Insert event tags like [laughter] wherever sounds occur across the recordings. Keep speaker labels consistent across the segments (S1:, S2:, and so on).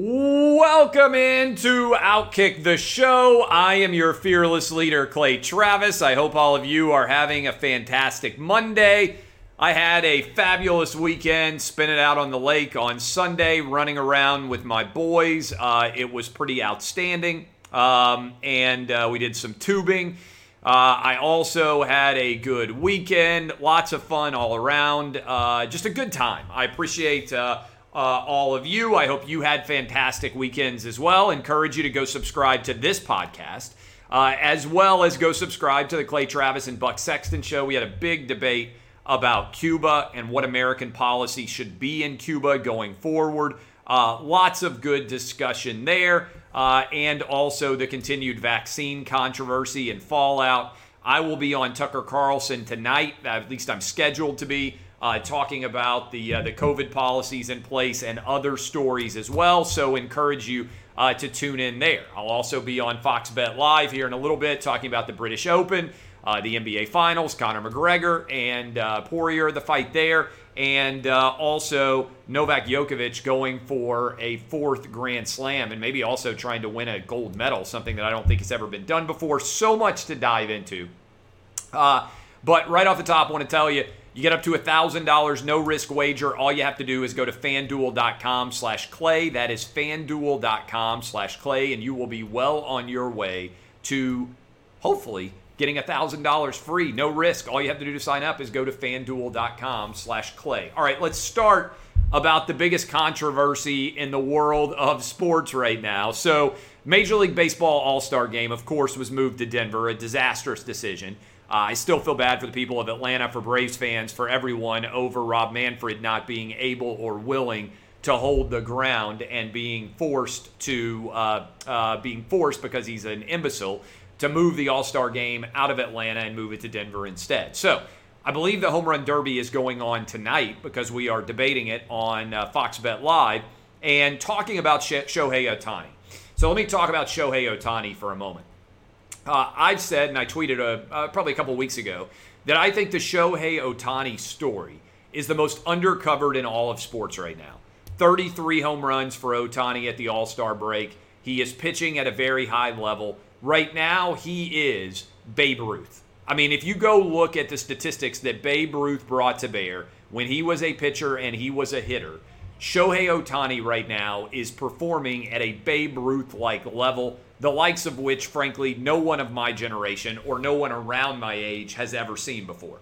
S1: Welcome into Outkick the Show. I am your fearless leader, Clay Travis. I hope all of you are having a fantastic Monday. I had a fabulous weekend, spent it out on the lake on Sunday, running around with my boys. Uh, it was pretty outstanding. Um, and uh, we did some tubing. Uh, I also had a good weekend, lots of fun all around, uh, just a good time. I appreciate uh, all of you. I hope you had fantastic weekends as well. Encourage you to go subscribe to this podcast, uh, as well as go subscribe to the Clay Travis and Buck Sexton show. We had a big debate about Cuba and what American policy should be in Cuba going forward. Uh, lots of good discussion there, uh, and also the continued vaccine controversy and fallout. I will be on Tucker Carlson tonight, at least I'm scheduled to be uh, talking about the uh, the COVID policies in place and other stories as well. So encourage you uh, to tune in there. I'll also be on Fox Bet Live here in a little bit talking about the British Open, uh, the NBA Finals, Conor McGregor and uh, Poirier, the fight there, and uh, also Novak Djokovic going for a fourth Grand Slam and maybe also trying to win a gold medal, something that I don't think has ever been done before. So much to dive into. but right off the top, I want to tell you you get up to $1,000 no risk wager. All you have to do is go to fanduel.com slash clay. That is fanduel.com slash clay, and you will be well on your way to hopefully getting $1,000 free, no risk. All you have to do to sign up is go to fanduel.com slash clay. All right, let's start about the biggest controversy in the world of sports right now. So, Major League Baseball All Star game, of course, was moved to Denver, a disastrous decision. Uh, I still feel bad for the people of Atlanta, for Braves fans, for everyone over Rob Manfred not being able or willing to hold the ground and being forced to uh, uh, being forced because he's an imbecile to move the All Star game out of Atlanta and move it to Denver instead. So. I believe the Home Run Derby is going on tonight because we are debating it on uh, Fox Bet Live and talking about Shohei Ohtani. So let me talk about Shohei Ohtani for a moment. Uh, I've said, and I tweeted a, uh, probably a couple weeks ago, that I think the Shohei Ohtani story is the most undercovered in all of sports right now. 33 home runs for Ohtani at the All Star break. He is pitching at a very high level. Right now, he is Babe Ruth. I mean, if you go look at the statistics that Babe Ruth brought to bear when he was a pitcher and he was a hitter, Shohei Ohtani right now is performing at a Babe Ruth like level the likes of which, frankly, no one of my generation or no one around my age has ever seen before.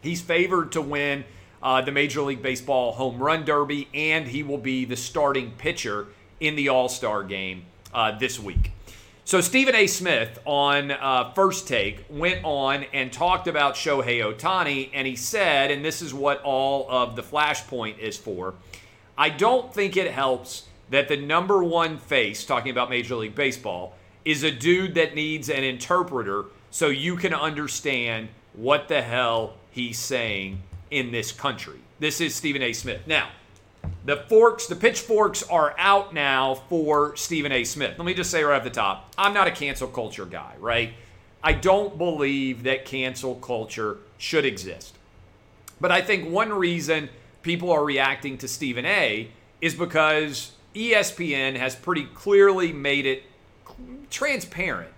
S1: He's favored to win uh, the Major League Baseball Home Run Derby, and he will be the starting pitcher in the All Star game uh, this week. So, Stephen A. Smith on uh, First Take went on and talked about Shohei Ohtani, and he said, and this is what all of the Flashpoint is for I don't think it helps that the number one face, talking about Major League Baseball, is a dude that needs an interpreter so you can understand what the hell he's saying in this country. This is Stephen A. Smith. Now, the forks, the pitchforks are out now for Stephen A. Smith. Let me just say right off the top, I'm not a cancel culture guy, right? I don't believe that cancel culture should exist. But I think one reason people are reacting to Stephen A is because ESPN has pretty clearly made it transparent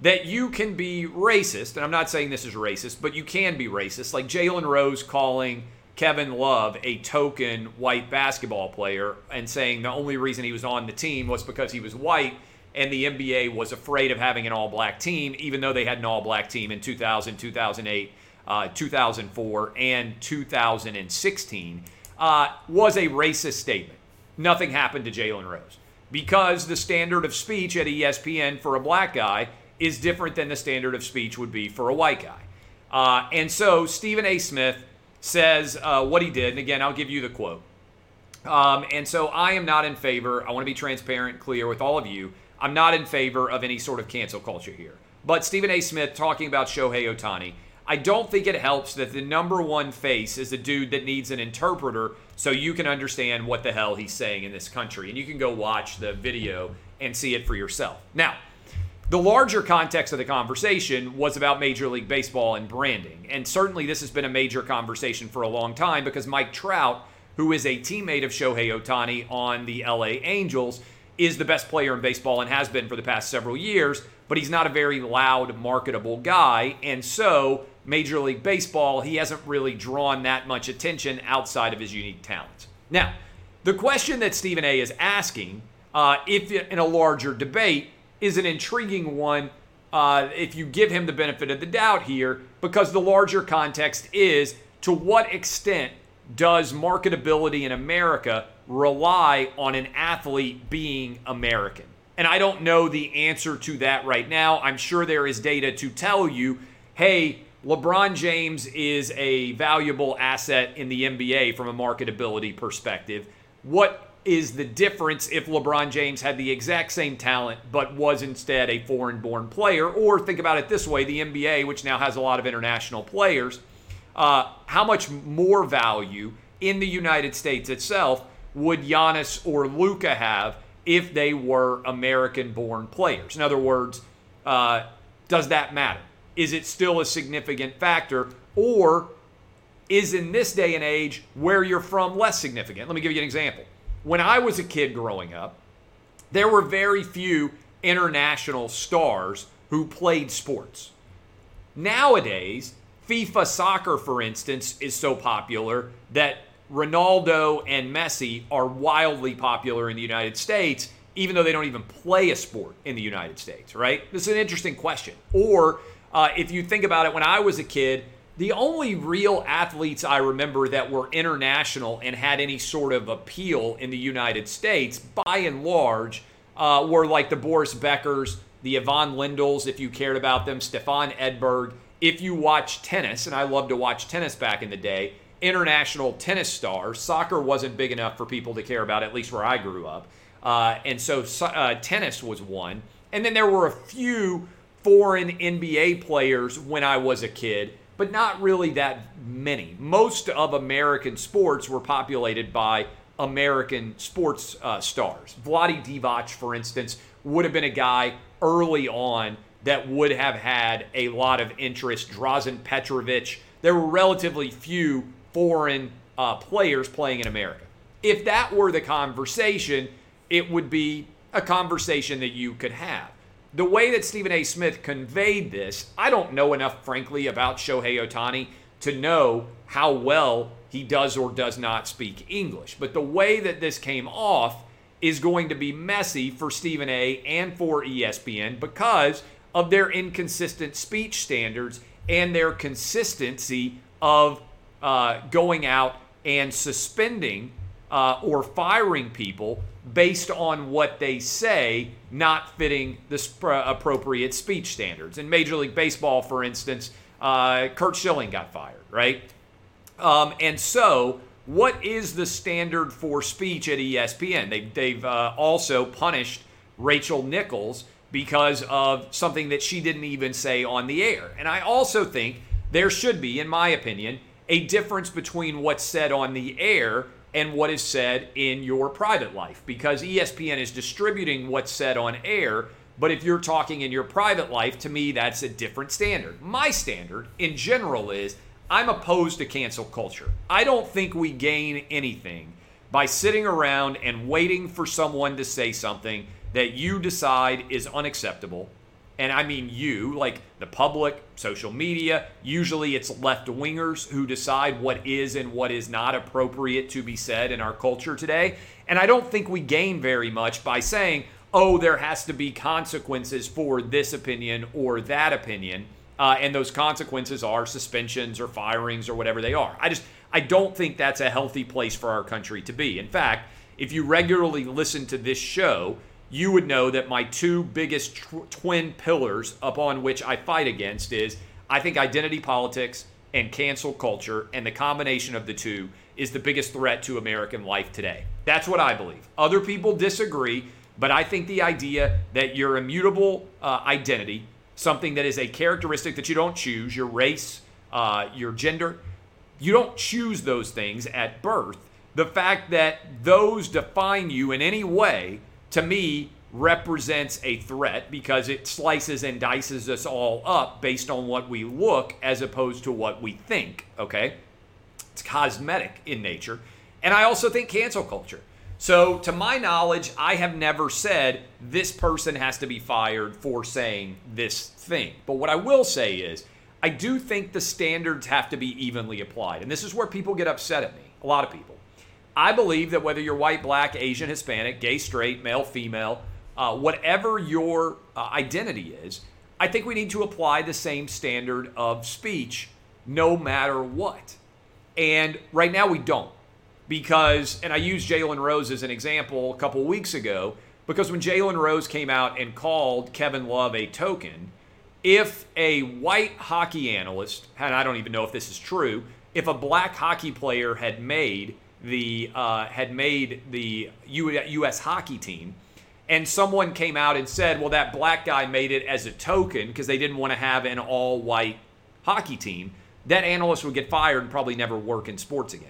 S1: that you can be racist, and I'm not saying this is racist, but you can be racist, like Jalen Rose calling Kevin Love a token white basketball player and saying the only reason he was on the team was because he was white and the NBA was afraid of having an all black team, even though they had an all black team in 2000, 2008, uh, 2004, and 2016, uh, was a racist statement nothing happened to Jalen Rose because the standard of speech at ESPN for a black guy is different than the standard of speech would be for a white guy. Uh, and so Stephen A. Smith says uh, what he did, and again, I'll give you the quote. Um, and so I am not in favor, I want to be transparent, clear with all of you. I'm not in favor of any sort of cancel culture here. But Stephen A. Smith talking about Shohei Ohtani I don't think it helps that the number one face is a dude that needs an interpreter so you can understand what the hell he's saying in this country. And you can go watch the video and see it for yourself. Now, the larger context of the conversation was about Major League Baseball and branding. And certainly this has been a major conversation for a long time because Mike Trout who is a teammate of Shohei Ohtani on the LA Angels, is the best player in baseball and has been for the past several years, but he's not a very loud, marketable guy. And so, Major League Baseball, he hasn't really drawn that much attention outside of his unique talents. Now, the question that Stephen A is asking, uh, if in a larger debate, is an intriguing one uh, if you give him the benefit of the doubt here, because the larger context is to what extent does marketability in America rely on an athlete being American? And I don't know the answer to that right now. I'm sure there is data to tell you hey, LeBron James is a valuable asset in the NBA from a marketability perspective. What is the difference if LeBron James had the exact same talent but was instead a foreign born player? Or think about it this way the NBA, which now has a lot of international players, uh, how much more value in the United States itself would Giannis or Luka have if they were American born players? In other words, uh, does that matter? Is it still a significant factor? Or is in this day and age where you're from less significant? Let me give you an example when I was a kid growing up, there were very few international stars who played sports. Nowadays, FIFA soccer, for instance, is so popular that Ronaldo and Messi are wildly popular in the United States, even though they don't even play a sport in the United States, right? This is an interesting question. Or uh, if you think about it, when I was a kid, the only real athletes I remember that were international and had any sort of appeal in the United States, by and large, uh, were like the Boris Beckers, the Ivan Lendls, if you cared about them, Stefan Edberg. If you watch tennis, and I loved to watch tennis back in the day, international tennis stars. Soccer wasn't big enough for people to care about, at least where I grew up. Uh, and so uh, tennis was one. And then there were a few foreign NBA players when I was a kid but not really that many. Most of American sports were populated by American sports uh, stars. Vlade Divac, for instance, would have been a guy early on that would have had a lot of interest. Drazen Petrovic. There were relatively few foreign uh, players playing in America. If that were the conversation, it would be a conversation that you could have the way that Stephen A. Smith conveyed this, I don't know enough, frankly, about Shohei Ohtani to know how well he does or does not speak English. But the way that this came off is going to be messy for Stephen A. and for ESPN because of their inconsistent speech standards and their consistency of uh, going out and suspending uh, or firing people based on what they say not fitting the sp- appropriate speech standards. In Major League Baseball, for instance, uh, Curt Schilling got fired, right? Um, and so, what is the standard for speech at ESPN? They, they've uh, also punished Rachel Nichols because of something that she didn't even say on the air. And I also think there should be, in my opinion, a difference between what's said on the air and what is said in your private life because ESPN is distributing what's said on air. But if you're talking in your private life, to me, that's a different standard. My standard in general is I'm opposed to cancel culture. I don't think we gain anything by sitting around and waiting for someone to say something that you decide is unacceptable and I mean you, like the public, social media. Usually it's left wingers who decide what is and what is not appropriate to be said in our culture today. And I don't think we gain very much by saying, oh, there has to be consequences for this opinion or that opinion. Uh, and those consequences are suspensions or firings or whatever they are. I just, I don't think that's a healthy place for our country to be. In fact, if you regularly listen to this show, you would know that my two biggest tw- twin pillars upon which I fight against is I think identity politics and cancel culture, and the combination of the two is the biggest threat to American life today. That's what I believe. Other people disagree, but I think the idea that your immutable uh, identity, something that is a characteristic that you don't choose, your race, uh, your gender, you don't choose those things at birth. The fact that those define you in any way to me represents a threat because it slices and dices us all up based on what we look as opposed to what we think, okay? It's cosmetic in nature. And I also think cancel culture. So, to my knowledge, I have never said this person has to be fired for saying this thing. But what I will say is, I do think the standards have to be evenly applied. And this is where people get upset at me, a lot of people. I believe that whether you're white, black, Asian, Hispanic, gay, straight, male, female, uh, whatever your uh, identity is, I think we need to apply the same standard of speech no matter what. And right now we don't. Because, and I used Jalen Rose as an example a couple weeks ago, because when Jalen Rose came out and called Kevin Love a token, if a white hockey analyst, and I don't even know if this is true, if a black hockey player had made the uh, had made the U- U.S. hockey team, and someone came out and said, "Well, that black guy made it as a token because they didn't want to have an all-white hockey team," that analyst would get fired and probably never work in sports again.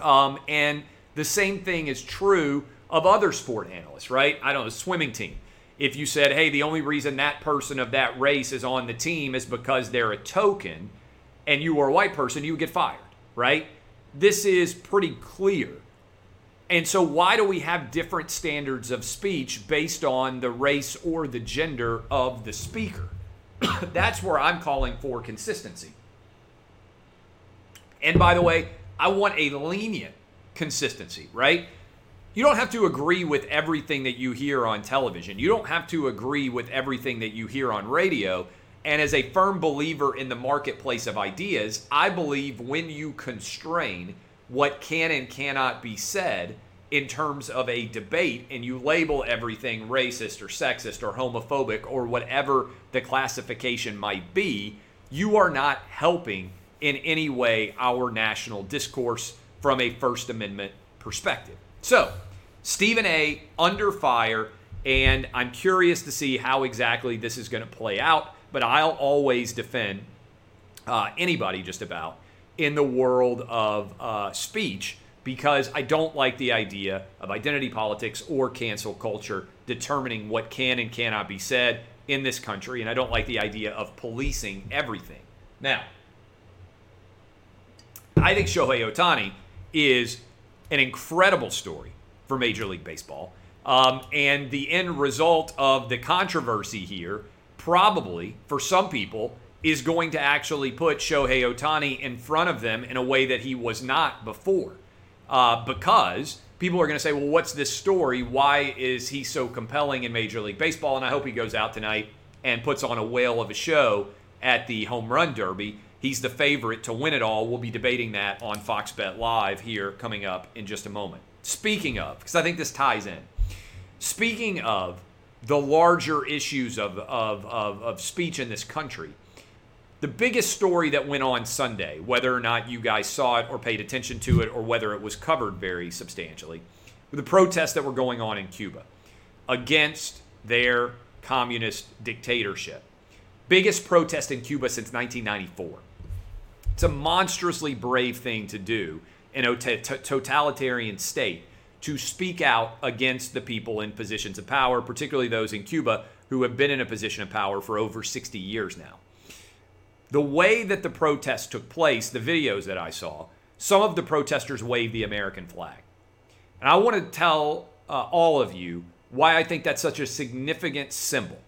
S1: Um, and the same thing is true of other sport analysts, right? I don't know, swimming team. If you said, hey, the only reason that person of that race is on the team is because they're a token and you were a white person, you would get fired, right? This is pretty clear. And so, why do we have different standards of speech based on the race or the gender of the speaker? [coughs] That's where I'm calling for consistency. And by the way, I want a lenient consistency, right? You don't have to agree with everything that you hear on television. You don't have to agree with everything that you hear on radio. And as a firm believer in the marketplace of ideas, I believe when you constrain what can and cannot be said in terms of a debate and you label everything racist or sexist or homophobic or whatever the classification might be, you are not helping in any way our national discourse from a First Amendment perspective. So, Stephen A. under fire, and I'm curious to see how exactly this is going to play out, but I'll always defend uh, anybody just about in the world of uh, speech because I don't like the idea of identity politics or cancel culture determining what can and cannot be said in this country, and I don't like the idea of policing everything. Now, I think Shohei Ohtani is an incredible story for Major League Baseball. Um, and the end result of the controversy here, probably for some people, is going to actually put Shohei Ohtani in front of them in a way that he was not before. Uh, because people are going to say, well, what's this story? Why is he so compelling in Major League Baseball? And I hope he goes out tonight and puts on a whale of a show at the Home Run Derby he's the favorite to win it all. We'll be debating that on Fox Bet Live here coming up in just a moment. Speaking of, because I think this ties in, speaking of the larger issues of, of, of, of speech in this country, the biggest story that went on Sunday, whether or not you guys saw it or paid attention to it or whether it was covered very substantially, the protests that were going on in Cuba against their communist dictatorship. Biggest protest in Cuba since 1994. It's a monstrously brave thing to do in a totalitarian state to speak out against the people in positions of power, particularly those in Cuba who have been in a position of power for over 60 years now. The way that the protests took place, the videos that I saw, some of the protesters waved the American flag. And I want to tell uh, all of you why I think that's such a significant symbol.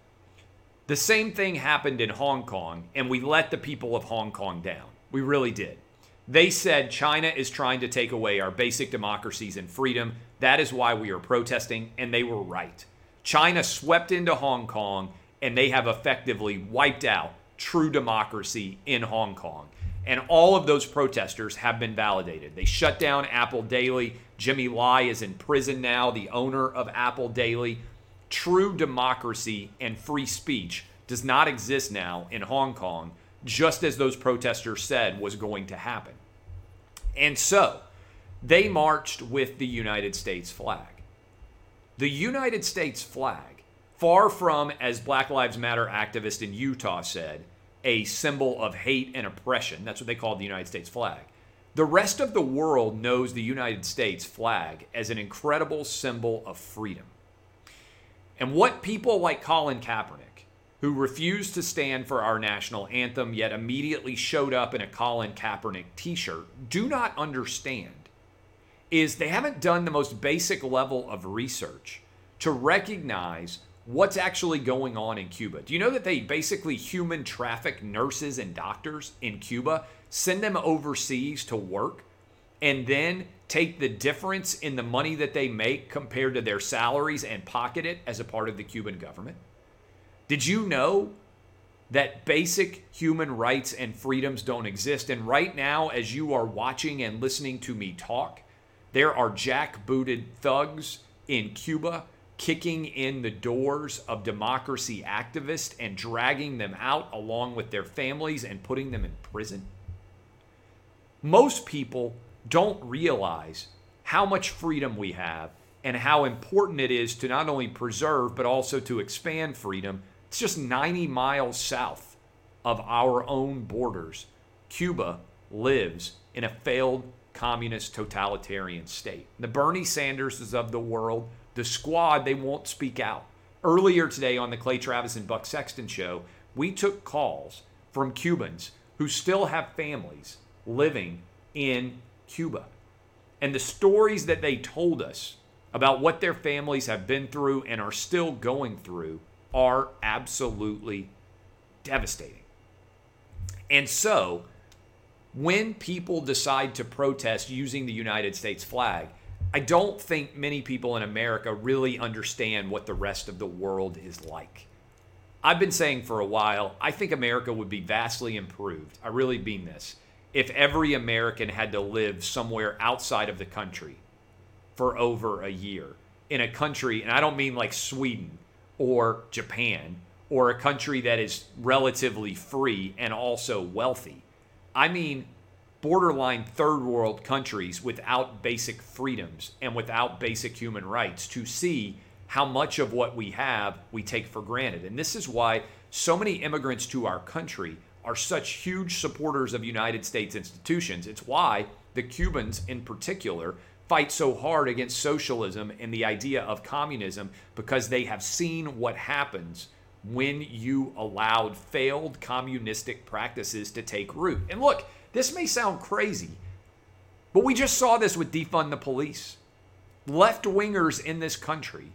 S1: The same thing happened in Hong Kong, and we let the people of Hong Kong down. We really did. They said China is trying to take away our basic democracies and freedom. That is why we are protesting, and they were right. China swept into Hong Kong, and they have effectively wiped out true democracy in Hong Kong. And all of those protesters have been validated. They shut down Apple Daily. Jimmy Lai is in prison now, the owner of Apple Daily. True democracy and free speech does not exist now in Hong Kong just as those protesters said was going to happen. And so they marched with the United States flag. The United States flag, far from, as Black Lives Matter activist in Utah said, a symbol of hate and oppression. That's what they called the United States flag. The rest of the world knows the United States flag as an incredible symbol of freedom. And what people like Colin Kaepernick who refused to stand for our national anthem yet immediately showed up in a Colin Kaepernick t shirt do not understand is they haven't done the most basic level of research to recognize what's actually going on in Cuba. Do you know that they basically human traffic nurses and doctors in Cuba, send them overseas to work, and then take the difference in the money that they make compared to their salaries and pocket it as a part of the Cuban government? Did you know that basic human rights and freedoms don't exist? And right now, as you are watching and listening to me talk, there are jackbooted thugs in Cuba kicking in the doors of democracy activists and dragging them out along with their families and putting them in prison. Most people don't realize how much freedom we have and how important it is to not only preserve but also to expand freedom. It's just 90 miles south of our own borders. Cuba lives in a failed communist totalitarian state. The Bernie Sanderses of the world the squad, they won't speak out. Earlier today on the Clay Travis and Buck Sexton show, we took calls from Cubans who still have families living in Cuba. And the stories that they told us about what their families have been through and are still going through are absolutely devastating. And so, when people decide to protest using the United States flag, I don't think many people in America really understand what the rest of the world is like. I've been saying for a while, I think America would be vastly improved. I really mean this. If every American had to live somewhere outside of the country for over a year in a country, and I don't mean like Sweden or Japan or a country that is relatively free and also wealthy. I mean borderline third world countries without basic freedoms and without basic human rights to see how much of what we have we take for granted. And this is why so many immigrants to our country are such huge supporters of United States institutions. It's why the Cubans, in particular, fight so hard against socialism and the idea of communism because they have seen what happens when you allowed failed communistic practices to take root. And look, this may sound crazy, but we just saw this with defund the police. Left wingers in this country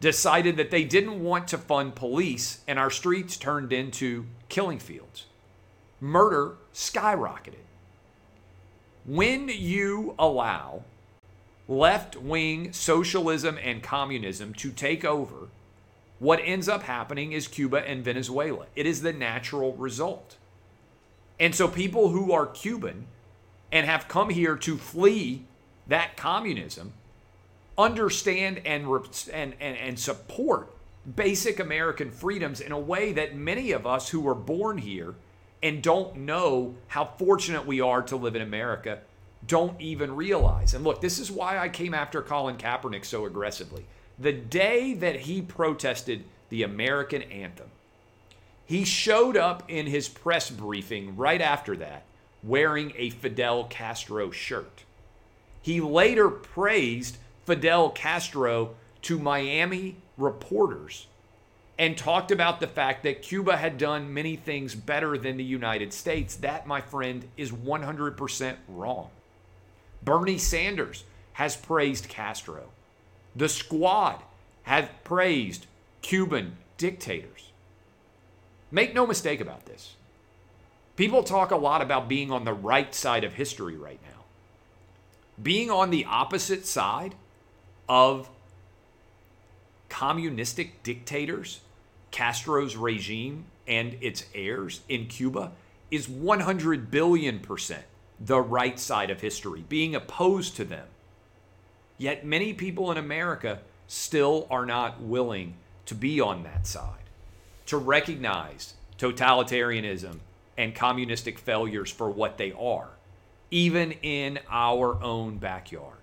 S1: decided that they didn't want to fund police, and our streets turned into killing fields. Murder skyrocketed. When you allow left wing socialism and communism to take over, what ends up happening is Cuba and Venezuela. It is the natural result. And so people who are Cuban and have come here to flee that communism understand and, and, and, and support basic American freedoms in a way that many of us who were born here and don't know how fortunate we are to live in America don't even realize. And look, this is why I came after Colin Kaepernick so aggressively. The day that he protested the American anthem, he showed up in his press briefing right after that wearing a Fidel Castro shirt. He later praised Fidel Castro to Miami reporters and talked about the fact that Cuba had done many things better than the United States. That, my friend, is 100% wrong. Bernie Sanders has praised Castro. The squad have praised Cuban dictators. Make no mistake about this. People talk a lot about being on the right side of history right now. Being on the opposite side of communistic dictators, Castro's regime and its heirs in Cuba is 100 billion percent the right side of history, being opposed to them. Yet many people in America still are not willing to be on that side to recognize totalitarianism and communistic failures for what they are, even in our own backyard.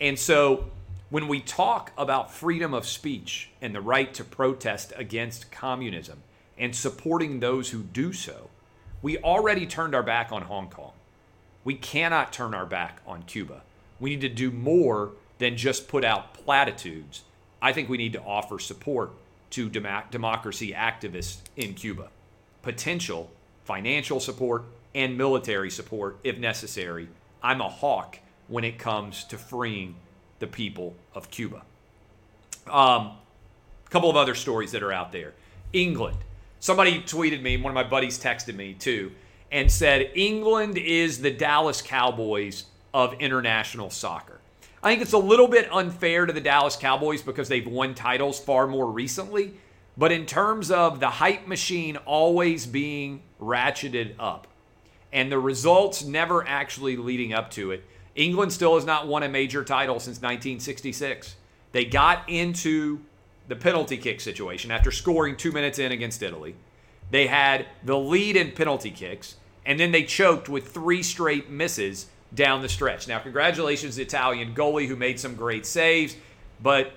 S1: And so, when we talk about freedom of speech and the right to protest against communism and supporting those who do so, we already turned our back on Hong Kong. We cannot turn our back on Cuba. We need to do more than just put out platitudes. I think we need to offer support to dem- democracy activists in Cuba. Potential financial support and military support if necessary. I'm a hawk when it comes to freeing the people of Cuba. Um, a couple of other stories that are out there. England. Somebody tweeted me, one of my buddies texted me too, and said England is the Dallas Cowboys of international soccer. I think it's a little bit unfair to the Dallas Cowboys because they've won titles far more recently. But in terms of the hype machine always being ratcheted up and the results never actually leading up to it, England still has not won a major title since 1966. They got into the penalty kick situation after scoring two minutes in against Italy. They had the lead in penalty kicks, and then they choked with three straight misses down the stretch. Now, congratulations, the Italian goalie who made some great saves, but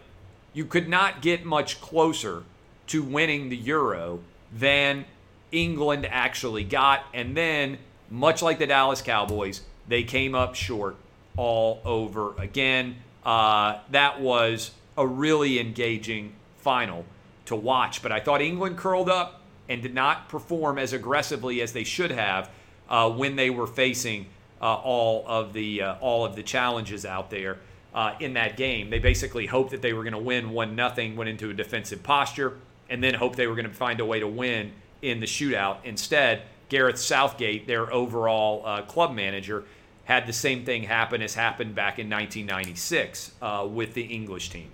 S1: you could not get much closer to winning the Euro than England actually got. And then, much like the Dallas Cowboys, they came up short all over again. Uh, that was a really engaging final to watch. But I thought England curled up and did not perform as aggressively as they should have uh, when they were facing uh, all of the uh, all of the challenges out there uh, in that game. They basically hoped that they were going to win one nothing, went into a defensive posture, and then hoped they were going to find a way to win in the shootout. Instead, Gareth Southgate, their overall uh, club manager, had the same thing happen as happened back in 1996 uh, with the English team.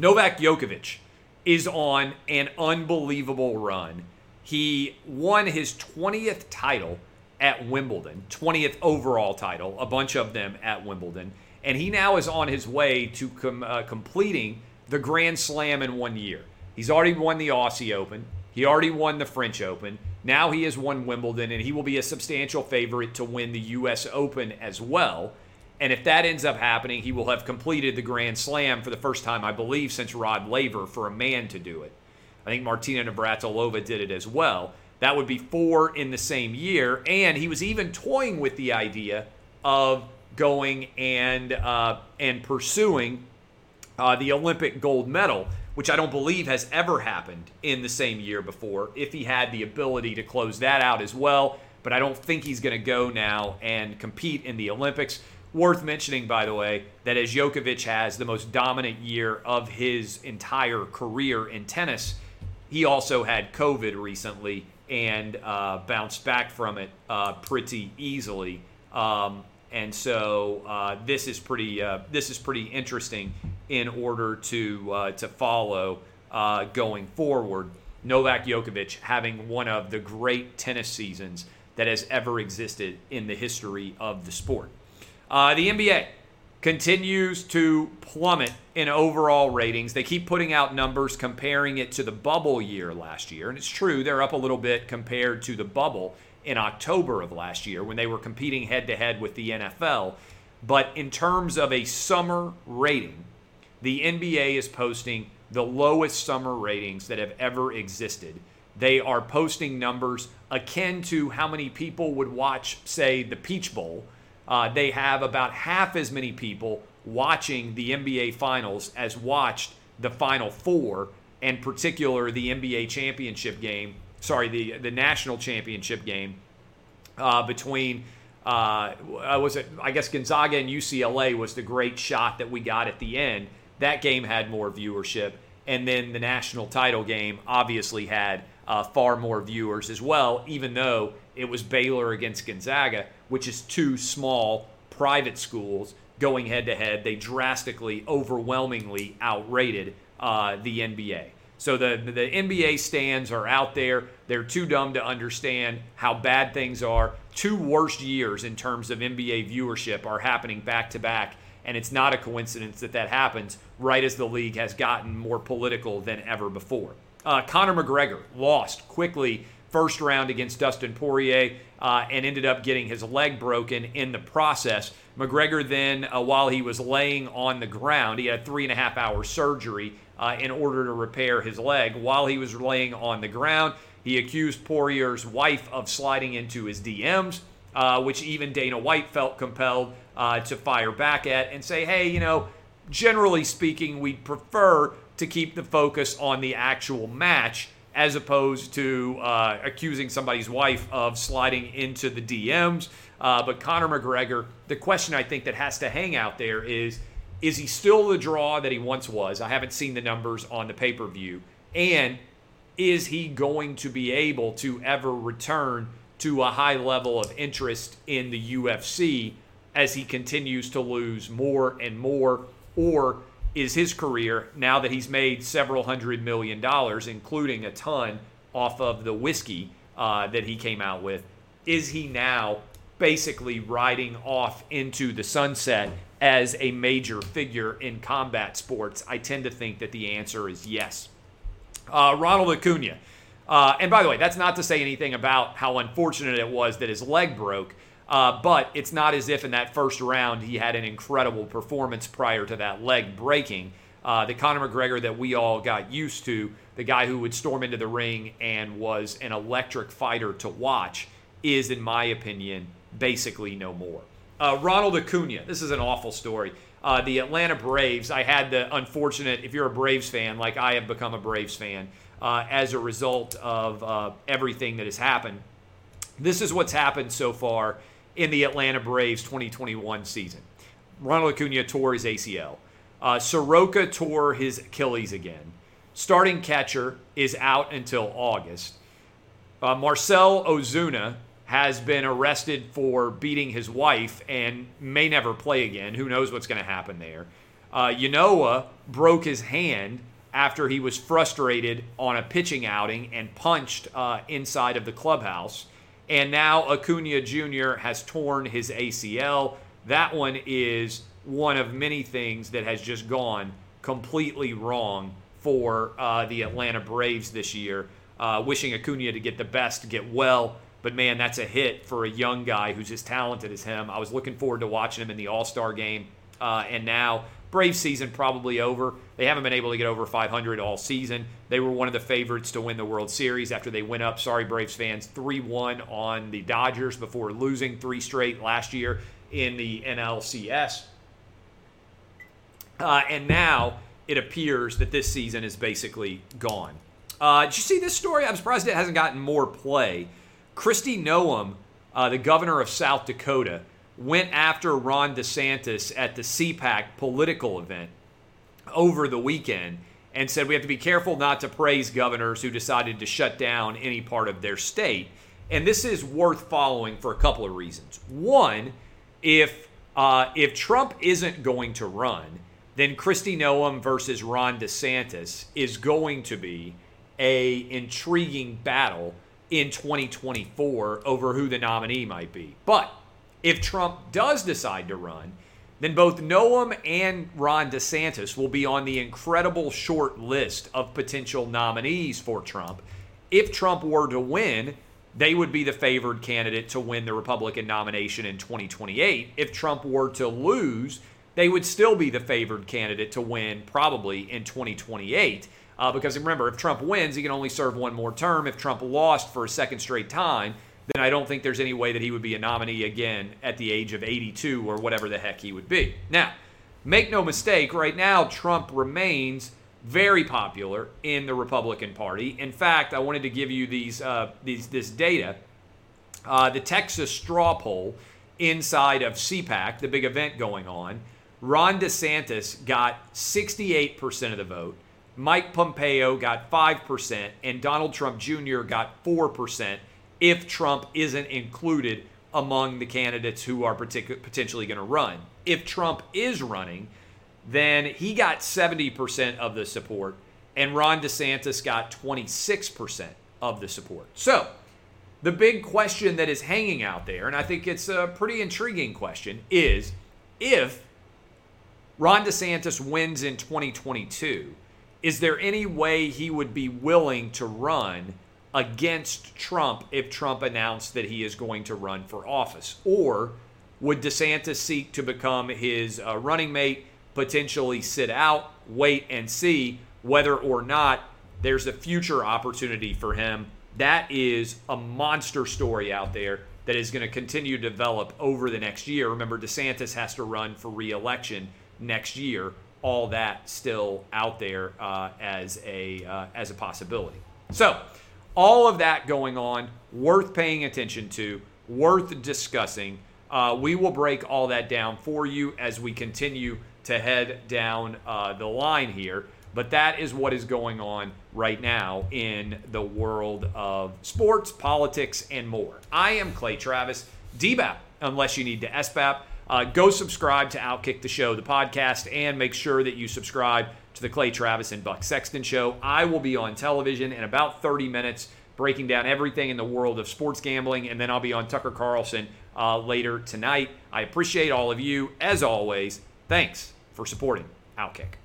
S1: Novak Djokovic is on an unbelievable run. He won his 20th title at Wimbledon, 20th overall title, a bunch of them at Wimbledon. And he now is on his way to com- uh, completing the Grand Slam in one year. He's already won the Aussie Open, he already won the French Open. Now he has won Wimbledon, and he will be a substantial favorite to win the U.S. Open as well. And if that ends up happening, he will have completed the Grand Slam for the first time, I believe, since Rod Laver for a man to do it. I think Martina Navratilova did it as well. That would be four in the same year. And he was even toying with the idea of going and uh, and pursuing uh, the Olympic gold medal, which I don't believe has ever happened in the same year before. If he had the ability to close that out as well, but I don't think he's going to go now and compete in the Olympics. Worth mentioning, by the way, that as Djokovic has the most dominant year of his entire career in tennis, he also had COVID recently and uh, bounced back from it uh, pretty easily. Um, and so uh, this is pretty uh, this is pretty interesting in order to uh, to follow uh, going forward. Novak Djokovic having one of the great tennis seasons that has ever existed in the history of the sport. Uh, the NBA continues to plummet in overall ratings. They keep putting out numbers comparing it to the bubble year last year. And it's true, they're up a little bit compared to the bubble in October of last year when they were competing head to head with the NFL. But in terms of a summer rating, the NBA is posting the lowest summer ratings that have ever existed. They are posting numbers akin to how many people would watch, say, the Peach Bowl uh, they have about half as many people watching the NBA Finals as watched the Final Four, and particular the NBA championship game. Sorry, the the national championship game uh, between. Uh, was it? I guess Gonzaga and UCLA was the great shot that we got at the end. That game had more viewership, and then the national title game obviously had uh, far more viewers as well, even though it was Baylor against Gonzaga, which is two small private schools going head to head. They drastically, overwhelmingly outrated uh, the NBA. So the, the NBA stands are out there. They're too dumb to understand how bad things are. Two worst years in terms of NBA viewership are happening back to back. And it's not a coincidence that that happens right as the league has gotten more political than ever before. Uh, Conor McGregor lost quickly first round against Dustin Poirier uh, and ended up getting his leg broken in the process. McGregor then, uh, while he was laying on the ground, he had three and a half hour surgery uh, in order to repair his leg. While he was laying on the ground, he accused Poirier's wife of sliding into his DMs, uh, which even Dana White felt compelled uh, to fire back at and say, hey, you know, generally speaking, we'd prefer to keep the focus on the actual match as opposed to uh, accusing somebody's wife of sliding into the DMs. Uh, but Conor McGregor, the question I think that has to hang out there is is he still the draw that he once was? I haven't seen the numbers on the pay per view. And is he going to be able to ever return to a high level of interest in the UFC as he continues to lose more and more? Or is his career, now that he's made several hundred million dollars, including a ton off of the whiskey uh, that he came out with, is he now basically riding off into the sunset as a major figure in combat sports? I tend to think that the answer is yes. Uh, Ronald Acuna. Uh, and by the way, that's not to say anything about how unfortunate it was that his leg broke. Uh, but it's not as if in that first round he had an incredible performance prior to that leg breaking. Uh, the Conor McGregor that we all got used to, the guy who would storm into the ring and was an electric fighter to watch, is, in my opinion, basically no more. Uh, Ronald Acuna, this is an awful story. Uh, the Atlanta Braves, I had the unfortunate, if you're a Braves fan, like I have become a Braves fan, uh, as a result of uh, everything that has happened. This is what's happened so far in the Atlanta Braves 2021 season. Ronald Acuna tore his ACL. Uh, Soroka tore his Achilles again. Starting catcher is out until August. Uh, Marcell Ozuna has been arrested for beating his wife and may never play again. Who knows what's going to happen there? Uh, Ynoa broke his hand after he was frustrated on a pitching outing and punched uh, inside of the clubhouse. And now Acuna Jr. has torn his ACL. That one is one of many things that has just gone completely wrong for uh, the Atlanta Braves this year. Uh, wishing Acuna to get the best, get well. But man, that's a hit for a young guy who's as talented as him. I was looking forward to watching him in the All Star game. Uh, and now Brave season probably over. They haven't been able to get over 500 all season. They were one of the favorites to win the World Series after they went up, sorry, Braves fans, 3 1 on the Dodgers before losing three straight last year in the NLCS. Uh, and now it appears that this season is basically gone. Uh, did you see this story? I'm surprised it hasn't gotten more play. Kristi Noem, uh, the governor of South Dakota, went after Ron DeSantis at the CPAC political event over the weekend and said we have to be careful not to praise governors who decided to shut down any part of their state. And this is worth following for a couple of reasons. One, if uh, if Trump isn't going to run, then Kristi Noem versus Ron DeSantis is going to be a intriguing battle in 2024 over who the nominee might be. But if Trump does decide to run, then both Noem and Ron DeSantis will be on the incredible short list of potential nominees for Trump. If Trump were to win, they would be the favored candidate to win the Republican nomination in 2028. If Trump were to lose, they would still be the favored candidate to win probably in 2028. Uh, because remember, if Trump wins, he can only serve one more term. If Trump lost for a second straight time, then I don't think there's any way that he would be a nominee again at the age of 82 or whatever the heck he would be. Now, make no mistake, right now, Trump remains very popular in the Republican Party. In fact, I wanted to give you these, uh, these this data. Uh, the Texas straw poll inside of CPAC, the big event going on, Ron DeSantis got 68% of the vote. Mike Pompeo got 5%, and Donald Trump Jr. got 4% if Trump isn't included among the candidates who are partic- potentially going to run. If Trump is running, then he got 70% of the support, and Ron DeSantis got 26% of the support. So, the big question that is hanging out there, and I think it's a pretty intriguing question, is if Ron DeSantis wins in 2022, is there any way he would be willing to run against Trump if Trump announced that he is going to run for office? Or would DeSantis seek to become his uh, running mate, potentially sit out, wait and see whether or not there's a future opportunity for him? That is a monster story out there that is going to continue to develop over the next year. Remember, DeSantis has to run for reelection next year. All that still out there uh, as a uh, as a possibility. So all of that going on, worth paying attention to, worth discussing. Uh, we will break all that down for you as we continue to head down uh, the line here. But that is what is going on right now in the world of sports, politics, and more. I am Clay Travis, DBAP, unless you need to SBAP. Uh, go subscribe to Outkick the Show, the podcast, and make sure that you subscribe to the Clay Travis and Buck Sexton Show. I will be on television in about 30 minutes breaking down everything in the world of sports gambling, and then I'll be on Tucker Carlson uh, later tonight. I appreciate all of you. As always, thanks for supporting OutKick.